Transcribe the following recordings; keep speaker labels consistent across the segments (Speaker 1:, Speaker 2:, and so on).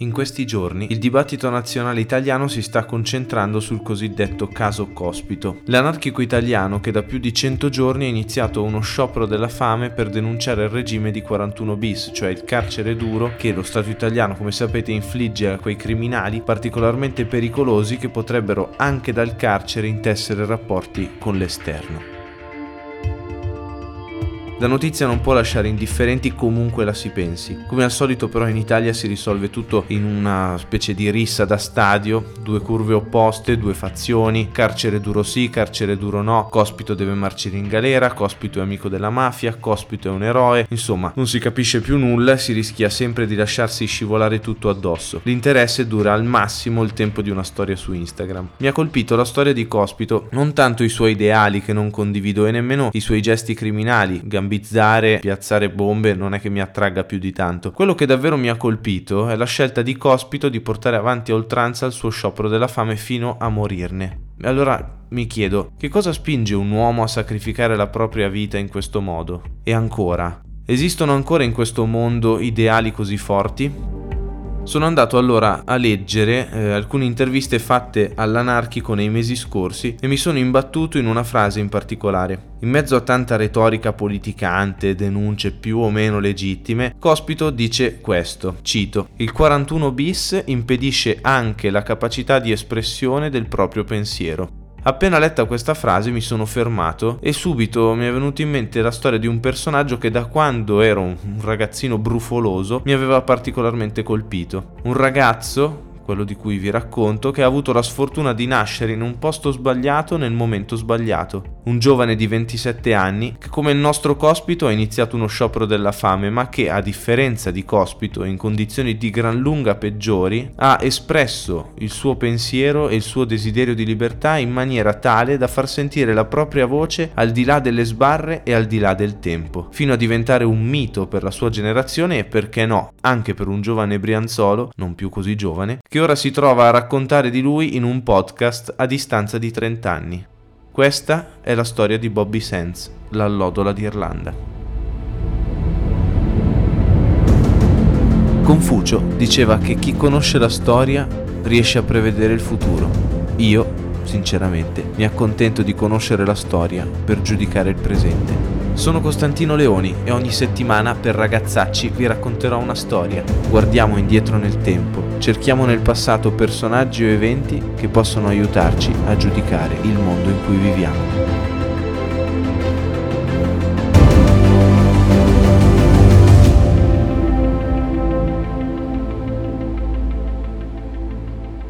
Speaker 1: In questi giorni il dibattito nazionale italiano si sta concentrando sul cosiddetto caso Cospito, l'anarchico italiano che da più di 100 giorni ha iniziato uno sciopero della fame per denunciare il regime di 41 bis, cioè il carcere duro che lo Stato italiano, come sapete, infligge a quei criminali particolarmente pericolosi che potrebbero anche dal carcere intessere rapporti con l'esterno. La notizia non può lasciare indifferenti comunque la si pensi. Come al solito però in Italia si risolve tutto in una specie di rissa da stadio, due curve opposte, due fazioni, carcere duro sì, carcere duro no, Cospito deve marcire in galera, Cospito è amico della mafia, Cospito è un eroe, insomma non si capisce più nulla e si rischia sempre di lasciarsi scivolare tutto addosso. L'interesse dura al massimo il tempo di una storia su Instagram. Mi ha colpito la storia di Cospito, non tanto i suoi ideali che non condivido e nemmeno i suoi gesti criminali, gambizzare, piazzare bombe non è che mi attragga più di tanto. Quello che davvero mi ha colpito è la scelta di Cospito di portare avanti a oltranza il suo sciopero della fame fino a morirne. E allora mi chiedo, che cosa spinge un uomo a sacrificare la propria vita in questo modo? E ancora, esistono ancora in questo mondo ideali così forti? Sono andato allora a leggere eh, alcune interviste fatte all'anarchico nei mesi scorsi e mi sono imbattuto in una frase in particolare. In mezzo a tanta retorica politicante, denunce più o meno legittime, Cospito dice questo, cito, il 41 bis impedisce anche la capacità di espressione del proprio pensiero. Appena letta questa frase mi sono fermato e subito mi è venuta in mente la storia di un personaggio che da quando ero un ragazzino brufoloso mi aveva particolarmente colpito. Un ragazzo quello di cui vi racconto, che ha avuto la sfortuna di nascere in un posto sbagliato nel momento sbagliato. Un giovane di 27 anni che come il nostro Cospito ha iniziato uno sciopero della fame, ma che a differenza di Cospito in condizioni di gran lunga peggiori, ha espresso il suo pensiero e il suo desiderio di libertà in maniera tale da far sentire la propria voce al di là delle sbarre e al di là del tempo, fino a diventare un mito per la sua generazione e perché no, anche per un giovane brianzolo, non più così giovane, che ora si trova a raccontare di lui in un podcast a distanza di 30 anni. Questa è la storia di Bobby Sands, l'allodola d'Irlanda. Confucio diceva che chi conosce la storia riesce a prevedere il futuro. Io, sinceramente, mi accontento di conoscere la storia per giudicare il presente. Sono Costantino Leoni e ogni settimana per ragazzacci vi racconterò una storia. Guardiamo indietro nel tempo, cerchiamo nel passato personaggi o eventi che possono aiutarci a giudicare il mondo in cui viviamo.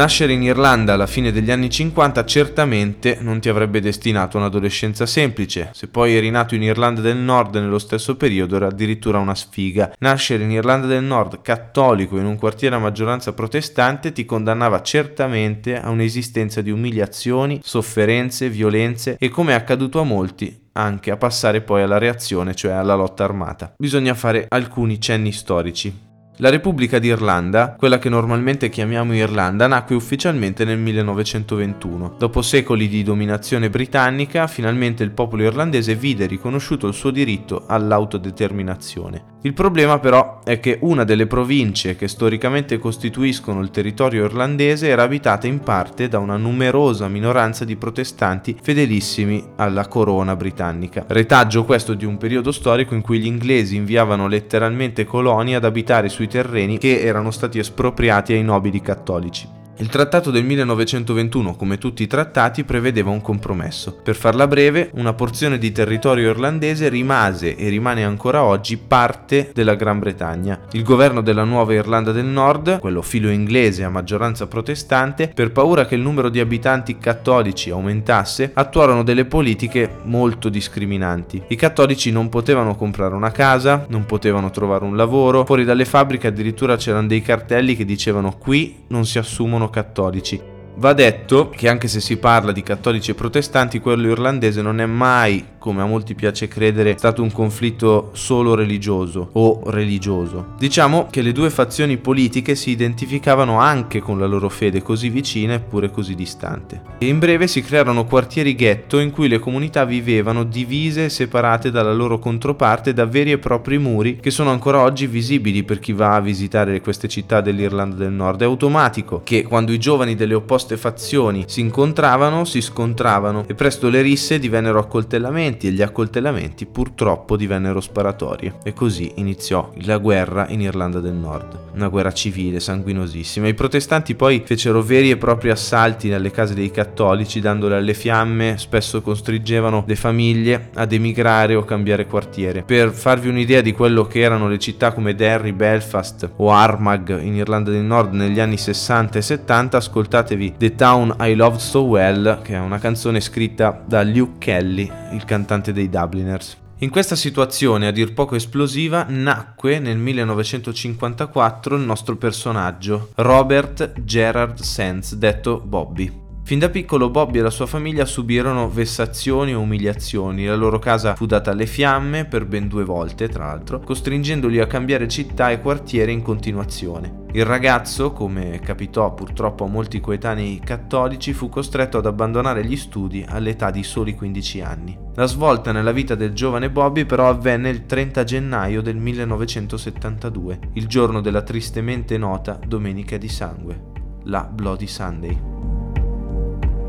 Speaker 1: Nascere in Irlanda alla fine degli anni 50 certamente non ti avrebbe destinato un'adolescenza semplice. Se poi eri nato in Irlanda del Nord nello stesso periodo era addirittura una sfiga. Nascere in Irlanda del Nord cattolico in un quartiere a maggioranza protestante ti condannava certamente a un'esistenza di umiliazioni, sofferenze, violenze e come è accaduto a molti anche a passare poi alla reazione, cioè alla lotta armata. Bisogna fare alcuni cenni storici. La Repubblica d'Irlanda, quella che normalmente chiamiamo Irlanda, nacque ufficialmente nel 1921. Dopo secoli di dominazione britannica, finalmente il popolo irlandese vide riconosciuto il suo diritto all'autodeterminazione. Il problema però è che una delle province che storicamente costituiscono il territorio irlandese era abitata in parte da una numerosa minoranza di protestanti fedelissimi alla corona britannica. Retaggio questo di un periodo storico in cui gli inglesi inviavano letteralmente colonie ad abitare sui terreni che erano stati espropriati ai nobili cattolici. Il trattato del 1921, come tutti i trattati, prevedeva un compromesso. Per farla breve, una porzione di territorio irlandese rimase e rimane ancora oggi parte della Gran Bretagna. Il governo della nuova Irlanda del Nord, quello filo inglese a maggioranza protestante, per paura che il numero di abitanti cattolici aumentasse, attuarono delle politiche molto discriminanti. I cattolici non potevano comprare una casa, non potevano trovare un lavoro, fuori dalle fabbriche addirittura c'erano dei cartelli che dicevano qui non si assumono cattolici. Va detto che anche se si parla di cattolici e protestanti, quello irlandese non è mai come a molti piace credere, stato un conflitto solo religioso o religioso. Diciamo che le due fazioni politiche si identificavano anche con la loro fede così vicina eppure così distante. E in breve si crearono quartieri ghetto in cui le comunità vivevano divise e separate dalla loro controparte da veri e propri muri che sono ancora oggi visibili per chi va a visitare queste città dell'Irlanda del Nord. È automatico che quando i giovani delle opposte fazioni si incontravano, si scontravano e presto le risse divennero accoltellamenti e gli accoltellamenti purtroppo divennero sparatorie. E così iniziò la guerra in Irlanda del Nord, una guerra civile sanguinosissima. I protestanti poi fecero veri e propri assalti nelle case dei cattolici, dandole alle fiamme, spesso costringevano le famiglie ad emigrare o cambiare quartiere. Per farvi un'idea di quello che erano le città come Derry, Belfast o Armagh in Irlanda del Nord negli anni 60 e 70, ascoltatevi The Town I Loved So Well, che è una canzone scritta da Luke Kelly, il cantante dei Dubliners. In questa situazione a dir poco esplosiva nacque nel 1954 il nostro personaggio, Robert Gerard Sands, detto Bobby. Fin da piccolo Bobby e la sua famiglia subirono vessazioni e umiliazioni. La loro casa fu data alle fiamme per ben due volte, tra l'altro, costringendoli a cambiare città e quartiere in continuazione. Il ragazzo, come capitò purtroppo a molti coetanei cattolici, fu costretto ad abbandonare gli studi all'età di soli 15 anni. La svolta nella vita del giovane Bobby però avvenne il 30 gennaio del 1972, il giorno della tristemente nota Domenica di Sangue, la Bloody Sunday.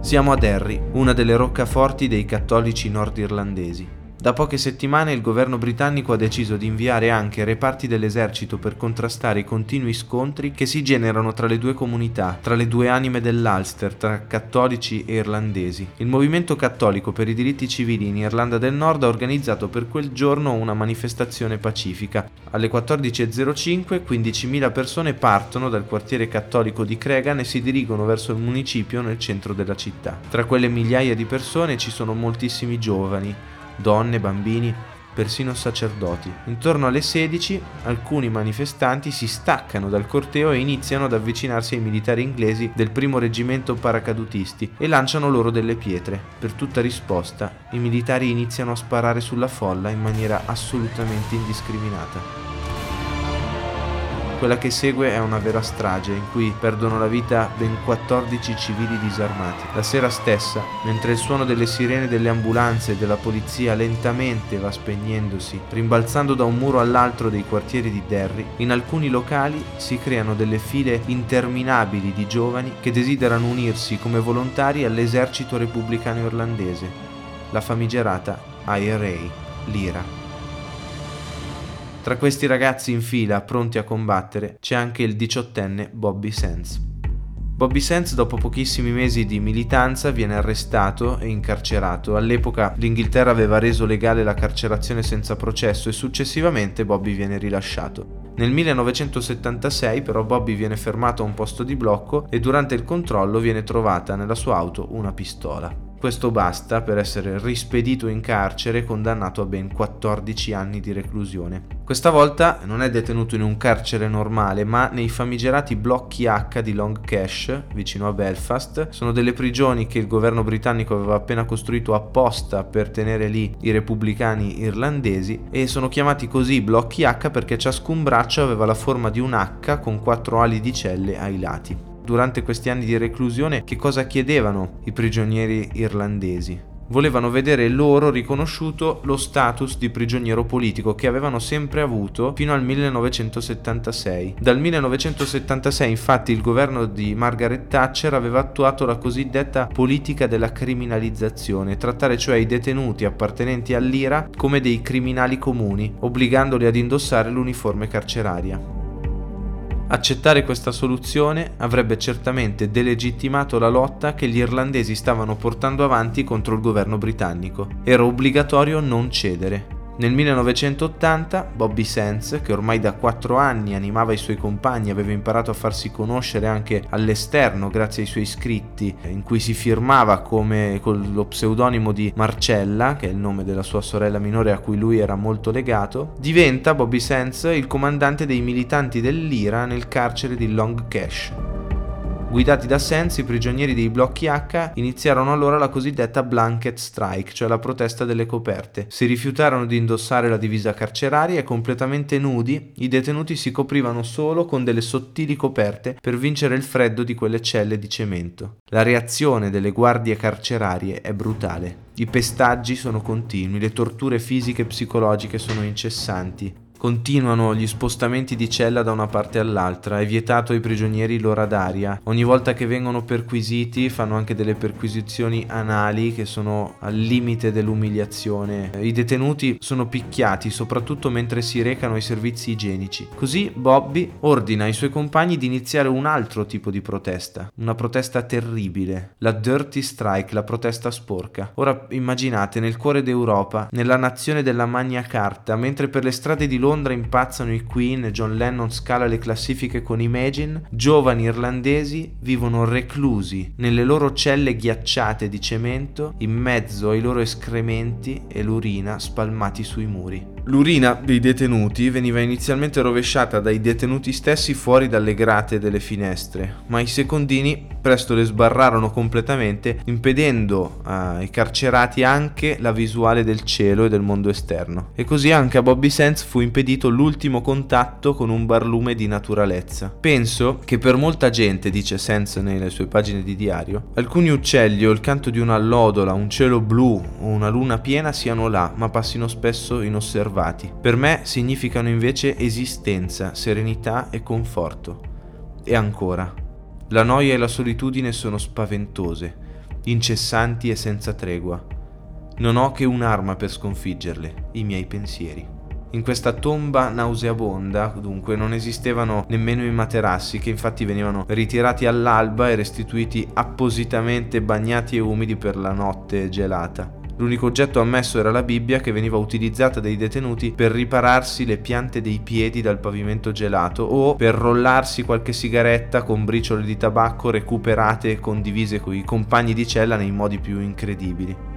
Speaker 1: Siamo a Derry, una delle roccaforti dei cattolici nordirlandesi. Da poche settimane il governo britannico ha deciso di inviare anche reparti dell'esercito per contrastare i continui scontri che si generano tra le due comunità, tra le due anime dell'Ulster, tra cattolici e irlandesi. Il movimento cattolico per i diritti civili in Irlanda del Nord ha organizzato per quel giorno una manifestazione pacifica. Alle 14.05 15.000 persone partono dal quartiere cattolico di Cregan e si dirigono verso il municipio nel centro della città. Tra quelle migliaia di persone ci sono moltissimi giovani donne, bambini, persino sacerdoti. Intorno alle 16 alcuni manifestanti si staccano dal corteo e iniziano ad avvicinarsi ai militari inglesi del primo reggimento paracadutisti e lanciano loro delle pietre. Per tutta risposta i militari iniziano a sparare sulla folla in maniera assolutamente indiscriminata. Quella che segue è una vera strage in cui perdono la vita ben 14 civili disarmati. La sera stessa, mentre il suono delle sirene delle ambulanze e della polizia lentamente va spegnendosi, rimbalzando da un muro all'altro dei quartieri di Derry, in alcuni locali si creano delle file interminabili di giovani che desiderano unirsi come volontari all'esercito repubblicano irlandese, la famigerata IRA, l'IRA. Tra questi ragazzi in fila pronti a combattere c'è anche il diciottenne Bobby Sands. Bobby Sands dopo pochissimi mesi di militanza viene arrestato e incarcerato. All'epoca l'Inghilterra aveva reso legale la carcerazione senza processo e successivamente Bobby viene rilasciato. Nel 1976 però Bobby viene fermato a un posto di blocco e durante il controllo viene trovata nella sua auto una pistola. Questo basta per essere rispedito in carcere condannato a ben 14 anni di reclusione. Questa volta non è detenuto in un carcere normale, ma nei famigerati blocchi H di Long Cash, vicino a Belfast. Sono delle prigioni che il governo britannico aveva appena costruito apposta per tenere lì i repubblicani irlandesi e sono chiamati così blocchi H perché ciascun braccio aveva la forma di un H con quattro ali di celle ai lati durante questi anni di reclusione che cosa chiedevano i prigionieri irlandesi. Volevano vedere loro riconosciuto lo status di prigioniero politico che avevano sempre avuto fino al 1976. Dal 1976 infatti il governo di Margaret Thatcher aveva attuato la cosiddetta politica della criminalizzazione, trattare cioè i detenuti appartenenti all'IRA come dei criminali comuni, obbligandoli ad indossare l'uniforme carceraria. Accettare questa soluzione avrebbe certamente delegittimato la lotta che gli irlandesi stavano portando avanti contro il governo britannico. Era obbligatorio non cedere. Nel 1980 Bobby Sands, che ormai da quattro anni animava i suoi compagni, aveva imparato a farsi conoscere anche all'esterno grazie ai suoi scritti, in cui si firmava come con lo pseudonimo di Marcella, che è il nome della sua sorella minore a cui lui era molto legato, diventa Bobby Sands il comandante dei militanti dell'IRA nel carcere di Long Cash. Guidati da Sense, i prigionieri dei blocchi H iniziarono allora la cosiddetta blanket strike, cioè la protesta delle coperte. Si rifiutarono di indossare la divisa carceraria e completamente nudi i detenuti si coprivano solo con delle sottili coperte per vincere il freddo di quelle celle di cemento. La reazione delle guardie carcerarie è brutale. I pestaggi sono continui, le torture fisiche e psicologiche sono incessanti. Continuano gli spostamenti di cella da una parte all'altra, è vietato ai prigionieri l'ora d'aria. Ogni volta che vengono perquisiti fanno anche delle perquisizioni anali che sono al limite dell'umiliazione. I detenuti sono picchiati soprattutto mentre si recano ai servizi igienici. Così Bobby ordina ai suoi compagni di iniziare un altro tipo di protesta, una protesta terribile, la Dirty Strike, la protesta sporca. Ora immaginate nel cuore d'Europa, nella nazione della Magna Carta, mentre per le strade di Londra Londra impazzano i Queen e John Lennon scala le classifiche con Imagine, giovani irlandesi vivono reclusi nelle loro celle ghiacciate di cemento in mezzo ai loro escrementi e l'urina spalmati sui muri. L'urina dei detenuti veniva inizialmente rovesciata dai detenuti stessi fuori dalle grate delle finestre, ma i secondini presto le sbarrarono completamente, impedendo ai carcerati anche la visuale del cielo e del mondo esterno. E così anche a Bobby Sands fu impedito l'ultimo contatto con un barlume di naturalezza. Penso che per molta gente, dice Sands nelle sue pagine di diario, alcuni uccelli o il canto di una allodola, un cielo blu o una luna piena siano là, ma passino spesso inosservati osservati. Per me significano invece esistenza, serenità e conforto. E ancora, la noia e la solitudine sono spaventose, incessanti e senza tregua. Non ho che un'arma per sconfiggerle, i miei pensieri. In questa tomba nauseabonda, dunque, non esistevano nemmeno i materassi, che infatti venivano ritirati all'alba e restituiti appositamente bagnati e umidi per la notte gelata. L'unico oggetto ammesso era la Bibbia che veniva utilizzata dai detenuti per ripararsi le piante dei piedi dal pavimento gelato o per rollarsi qualche sigaretta con briciole di tabacco recuperate e condivise con i compagni di cella nei modi più incredibili.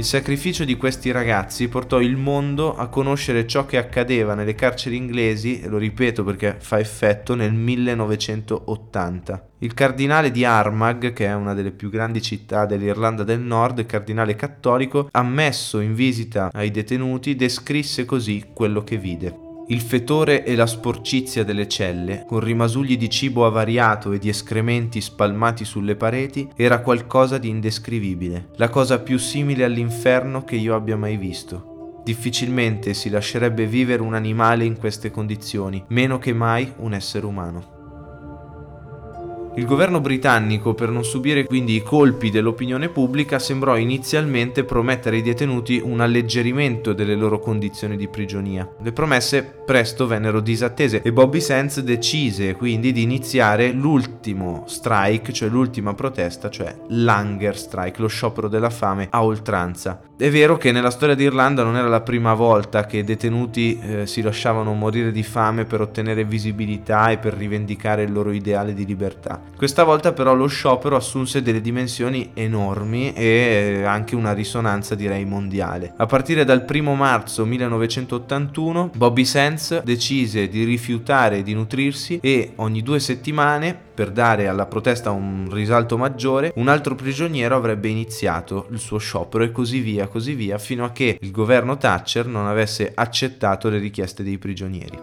Speaker 1: Il sacrificio di questi ragazzi portò il mondo a conoscere ciò che accadeva nelle carceri inglesi, e lo ripeto perché fa effetto, nel 1980. Il cardinale di Armagh, che è una delle più grandi città dell'Irlanda del Nord, cardinale cattolico, ammesso in visita ai detenuti, descrisse così quello che vide. Il fetore e la sporcizia delle celle, con rimasugli di cibo avariato e di escrementi spalmati sulle pareti, era qualcosa di indescrivibile, la cosa più simile all'inferno che io abbia mai visto. Difficilmente si lascerebbe vivere un animale in queste condizioni, meno che mai un essere umano. Il governo britannico, per non subire quindi i colpi dell'opinione pubblica, sembrò inizialmente promettere ai detenuti un alleggerimento delle loro condizioni di prigionia. Le promesse presto vennero disattese e Bobby Sands decise quindi di iniziare l'ultimo strike, cioè l'ultima protesta, cioè l'hunger strike, lo sciopero della fame a oltranza. È vero che nella storia d'Irlanda non era la prima volta che detenuti eh, si lasciavano morire di fame per ottenere visibilità e per rivendicare il loro ideale di libertà. Questa volta però lo sciopero assunse delle dimensioni enormi e anche una risonanza direi mondiale. A partire dal 1 marzo 1981 Bobby Sands decise di rifiutare di nutrirsi e ogni due settimane per dare alla protesta un risalto maggiore, un altro prigioniero avrebbe iniziato il suo sciopero e così via, così via, fino a che il governo Thatcher non avesse accettato le richieste dei prigionieri.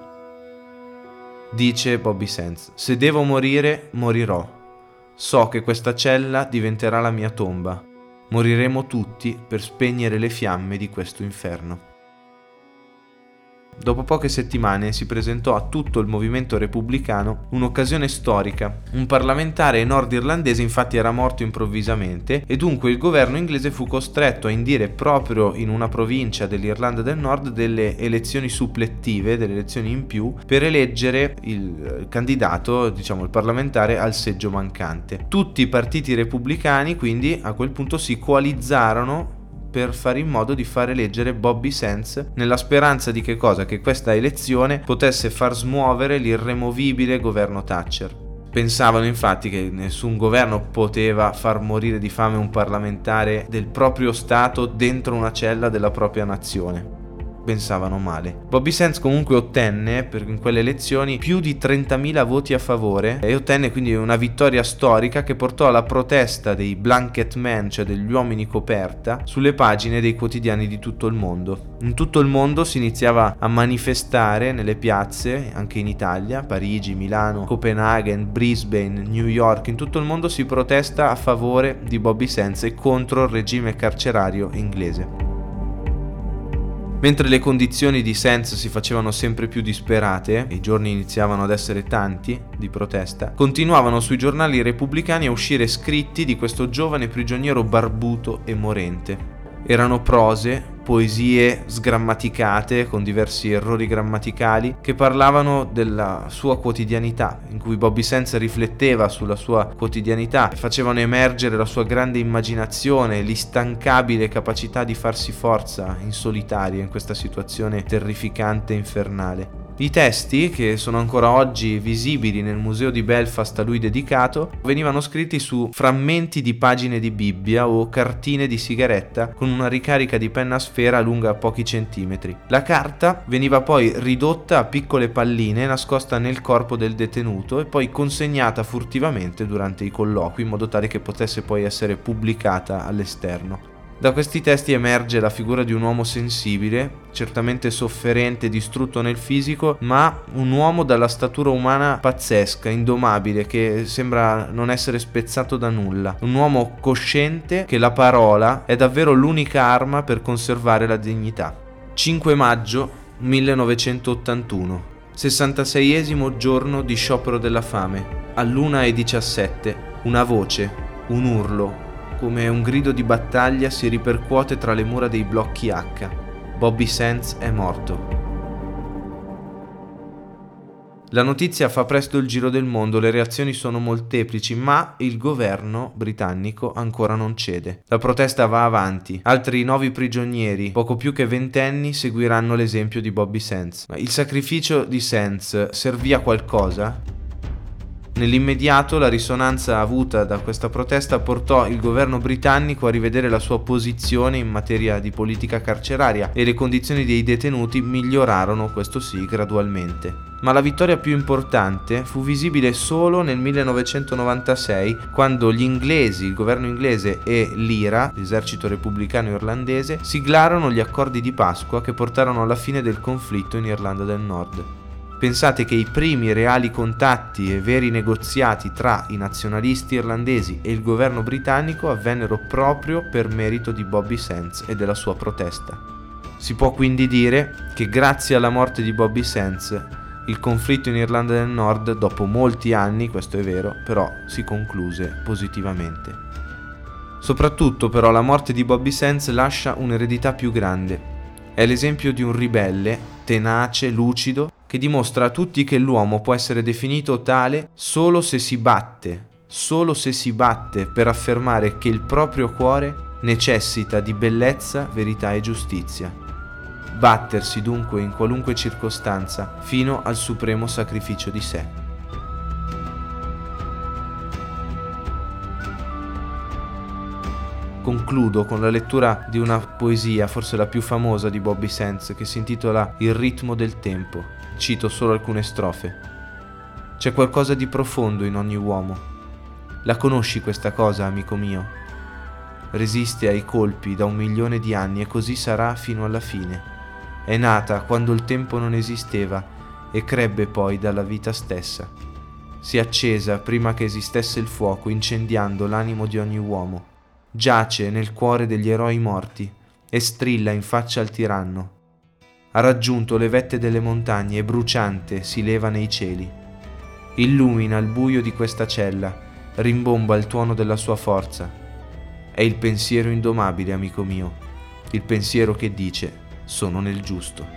Speaker 1: Dice Bobby Sands, se devo morire, morirò. So che questa cella diventerà la mia tomba. Moriremo tutti per spegnere le fiamme di questo inferno. Dopo poche settimane si presentò a tutto il movimento repubblicano un'occasione storica. Un parlamentare nordirlandese infatti era morto improvvisamente e dunque il governo inglese fu costretto a indire proprio in una provincia dell'Irlanda del Nord delle elezioni supplettive, delle elezioni in più, per eleggere il candidato, diciamo il parlamentare, al seggio mancante. Tutti i partiti repubblicani quindi a quel punto si coalizzarono per fare in modo di far eleggere Bobby Sands nella speranza di che cosa? Che questa elezione potesse far smuovere l'irremovibile governo Thatcher. Pensavano infatti che nessun governo poteva far morire di fame un parlamentare del proprio Stato dentro una cella della propria nazione. Pensavano male. Bobby Sands comunque ottenne per, in quelle elezioni più di 30.000 voti a favore e ottenne quindi una vittoria storica che portò alla protesta dei blanket men, cioè degli uomini coperta, sulle pagine dei quotidiani di tutto il mondo. In tutto il mondo si iniziava a manifestare nelle piazze, anche in Italia, Parigi, Milano, Copenaghen, Brisbane, New York, in tutto il mondo si protesta a favore di Bobby Sands e contro il regime carcerario inglese. Mentre le condizioni di Sands si facevano sempre più disperate, e i giorni iniziavano ad essere tanti di protesta, continuavano sui giornali repubblicani a uscire scritti di questo giovane prigioniero barbuto e morente. Erano prose poesie sgrammaticate con diversi errori grammaticali che parlavano della sua quotidianità, in cui Bobby Sands rifletteva sulla sua quotidianità e facevano emergere la sua grande immaginazione, l'instancabile capacità di farsi forza in solitaria in questa situazione terrificante e infernale. I testi, che sono ancora oggi visibili nel museo di Belfast a lui dedicato, venivano scritti su frammenti di pagine di Bibbia o cartine di sigaretta con una ricarica di penna a sfera lunga pochi centimetri. La carta veniva poi ridotta a piccole palline nascosta nel corpo del detenuto e poi consegnata furtivamente durante i colloqui in modo tale che potesse poi essere pubblicata all'esterno. Da questi testi emerge la figura di un uomo sensibile, certamente sofferente e distrutto nel fisico, ma un uomo dalla statura umana pazzesca, indomabile, che sembra non essere spezzato da nulla. Un uomo cosciente che la parola è davvero l'unica arma per conservare la dignità. 5 maggio 1981, 66esimo giorno di sciopero della fame. All'1.17, una voce, un urlo, come un grido di battaglia si ripercuote tra le mura dei blocchi H. Bobby Sands è morto. La notizia fa presto il giro del mondo, le reazioni sono molteplici, ma il governo britannico ancora non cede. La protesta va avanti, altri nuovi prigionieri, poco più che ventenni, seguiranno l'esempio di Bobby Sands. Ma il sacrificio di Sands servì a qualcosa? Nell'immediato la risonanza avuta da questa protesta portò il governo britannico a rivedere la sua posizione in materia di politica carceraria e le condizioni dei detenuti migliorarono, questo sì, gradualmente. Ma la vittoria più importante fu visibile solo nel 1996, quando gli inglesi, il governo inglese e l'IRA, l'esercito repubblicano irlandese, siglarono gli accordi di Pasqua che portarono alla fine del conflitto in Irlanda del Nord. Pensate che i primi reali contatti e veri negoziati tra i nazionalisti irlandesi e il governo britannico avvennero proprio per merito di Bobby Sands e della sua protesta. Si può quindi dire che grazie alla morte di Bobby Sands il conflitto in Irlanda del Nord, dopo molti anni, questo è vero, però si concluse positivamente. Soprattutto però la morte di Bobby Sands lascia un'eredità più grande. È l'esempio di un ribelle, tenace, lucido, che dimostra a tutti che l'uomo può essere definito tale solo se si batte, solo se si batte per affermare che il proprio cuore necessita di bellezza, verità e giustizia. Battersi dunque in qualunque circostanza fino al supremo sacrificio di sé. concludo con la lettura di una poesia, forse la più famosa di Bobby Sands, che si intitola Il ritmo del tempo. Cito solo alcune strofe. C'è qualcosa di profondo in ogni uomo. La conosci questa cosa, amico mio? Resiste ai colpi da un milione di anni e così sarà fino alla fine. È nata quando il tempo non esisteva e crebbe poi dalla vita stessa. Si è accesa prima che esistesse il fuoco, incendiando l'animo di ogni uomo giace nel cuore degli eroi morti e strilla in faccia al tiranno. Ha raggiunto le vette delle montagne e bruciante si leva nei cieli. Illumina il buio di questa cella, rimbomba il tuono della sua forza. È il pensiero indomabile, amico mio, il pensiero che dice sono nel giusto.